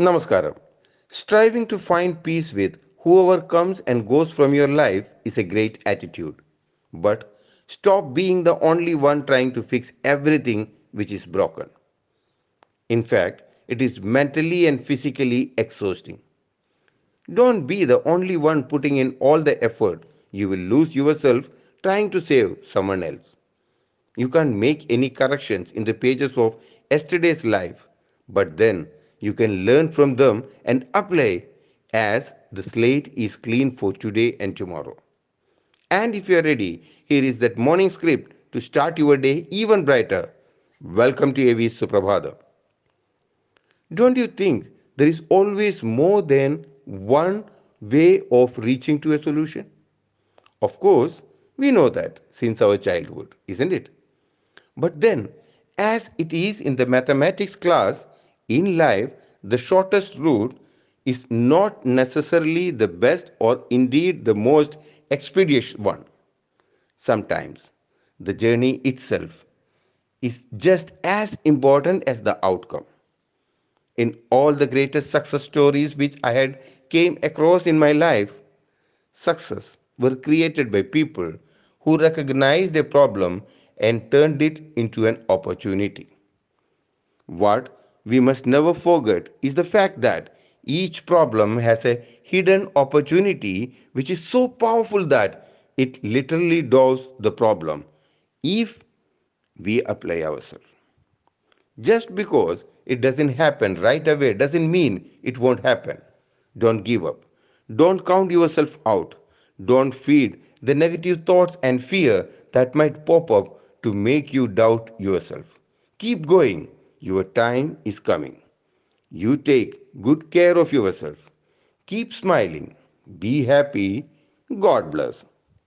Namaskaram. Striving to find peace with whoever comes and goes from your life is a great attitude. But stop being the only one trying to fix everything which is broken. In fact, it is mentally and physically exhausting. Don't be the only one putting in all the effort. You will lose yourself trying to save someone else. You can't make any corrections in the pages of yesterday's life, but then you can learn from them and apply as the slate is clean for today and tomorrow. And if you are ready, here is that morning script to start your day even brighter. Welcome to AV Suprabhada. Don't you think there is always more than one way of reaching to a solution? Of course, we know that since our childhood, isn't it? But then, as it is in the mathematics class, in life, the shortest route is not necessarily the best or indeed the most expeditious one. Sometimes the journey itself is just as important as the outcome. In all the greatest success stories which I had came across in my life, success were created by people who recognized a problem and turned it into an opportunity. What we must never forget is the fact that each problem has a hidden opportunity which is so powerful that it literally does the problem if we apply ourselves. Just because it doesn't happen right away doesn't mean it won't happen. Don't give up. Don't count yourself out. Don't feed the negative thoughts and fear that might pop up to make you doubt yourself. Keep going your time is coming. You take good care of yourself. Keep smiling. Be happy. God bless.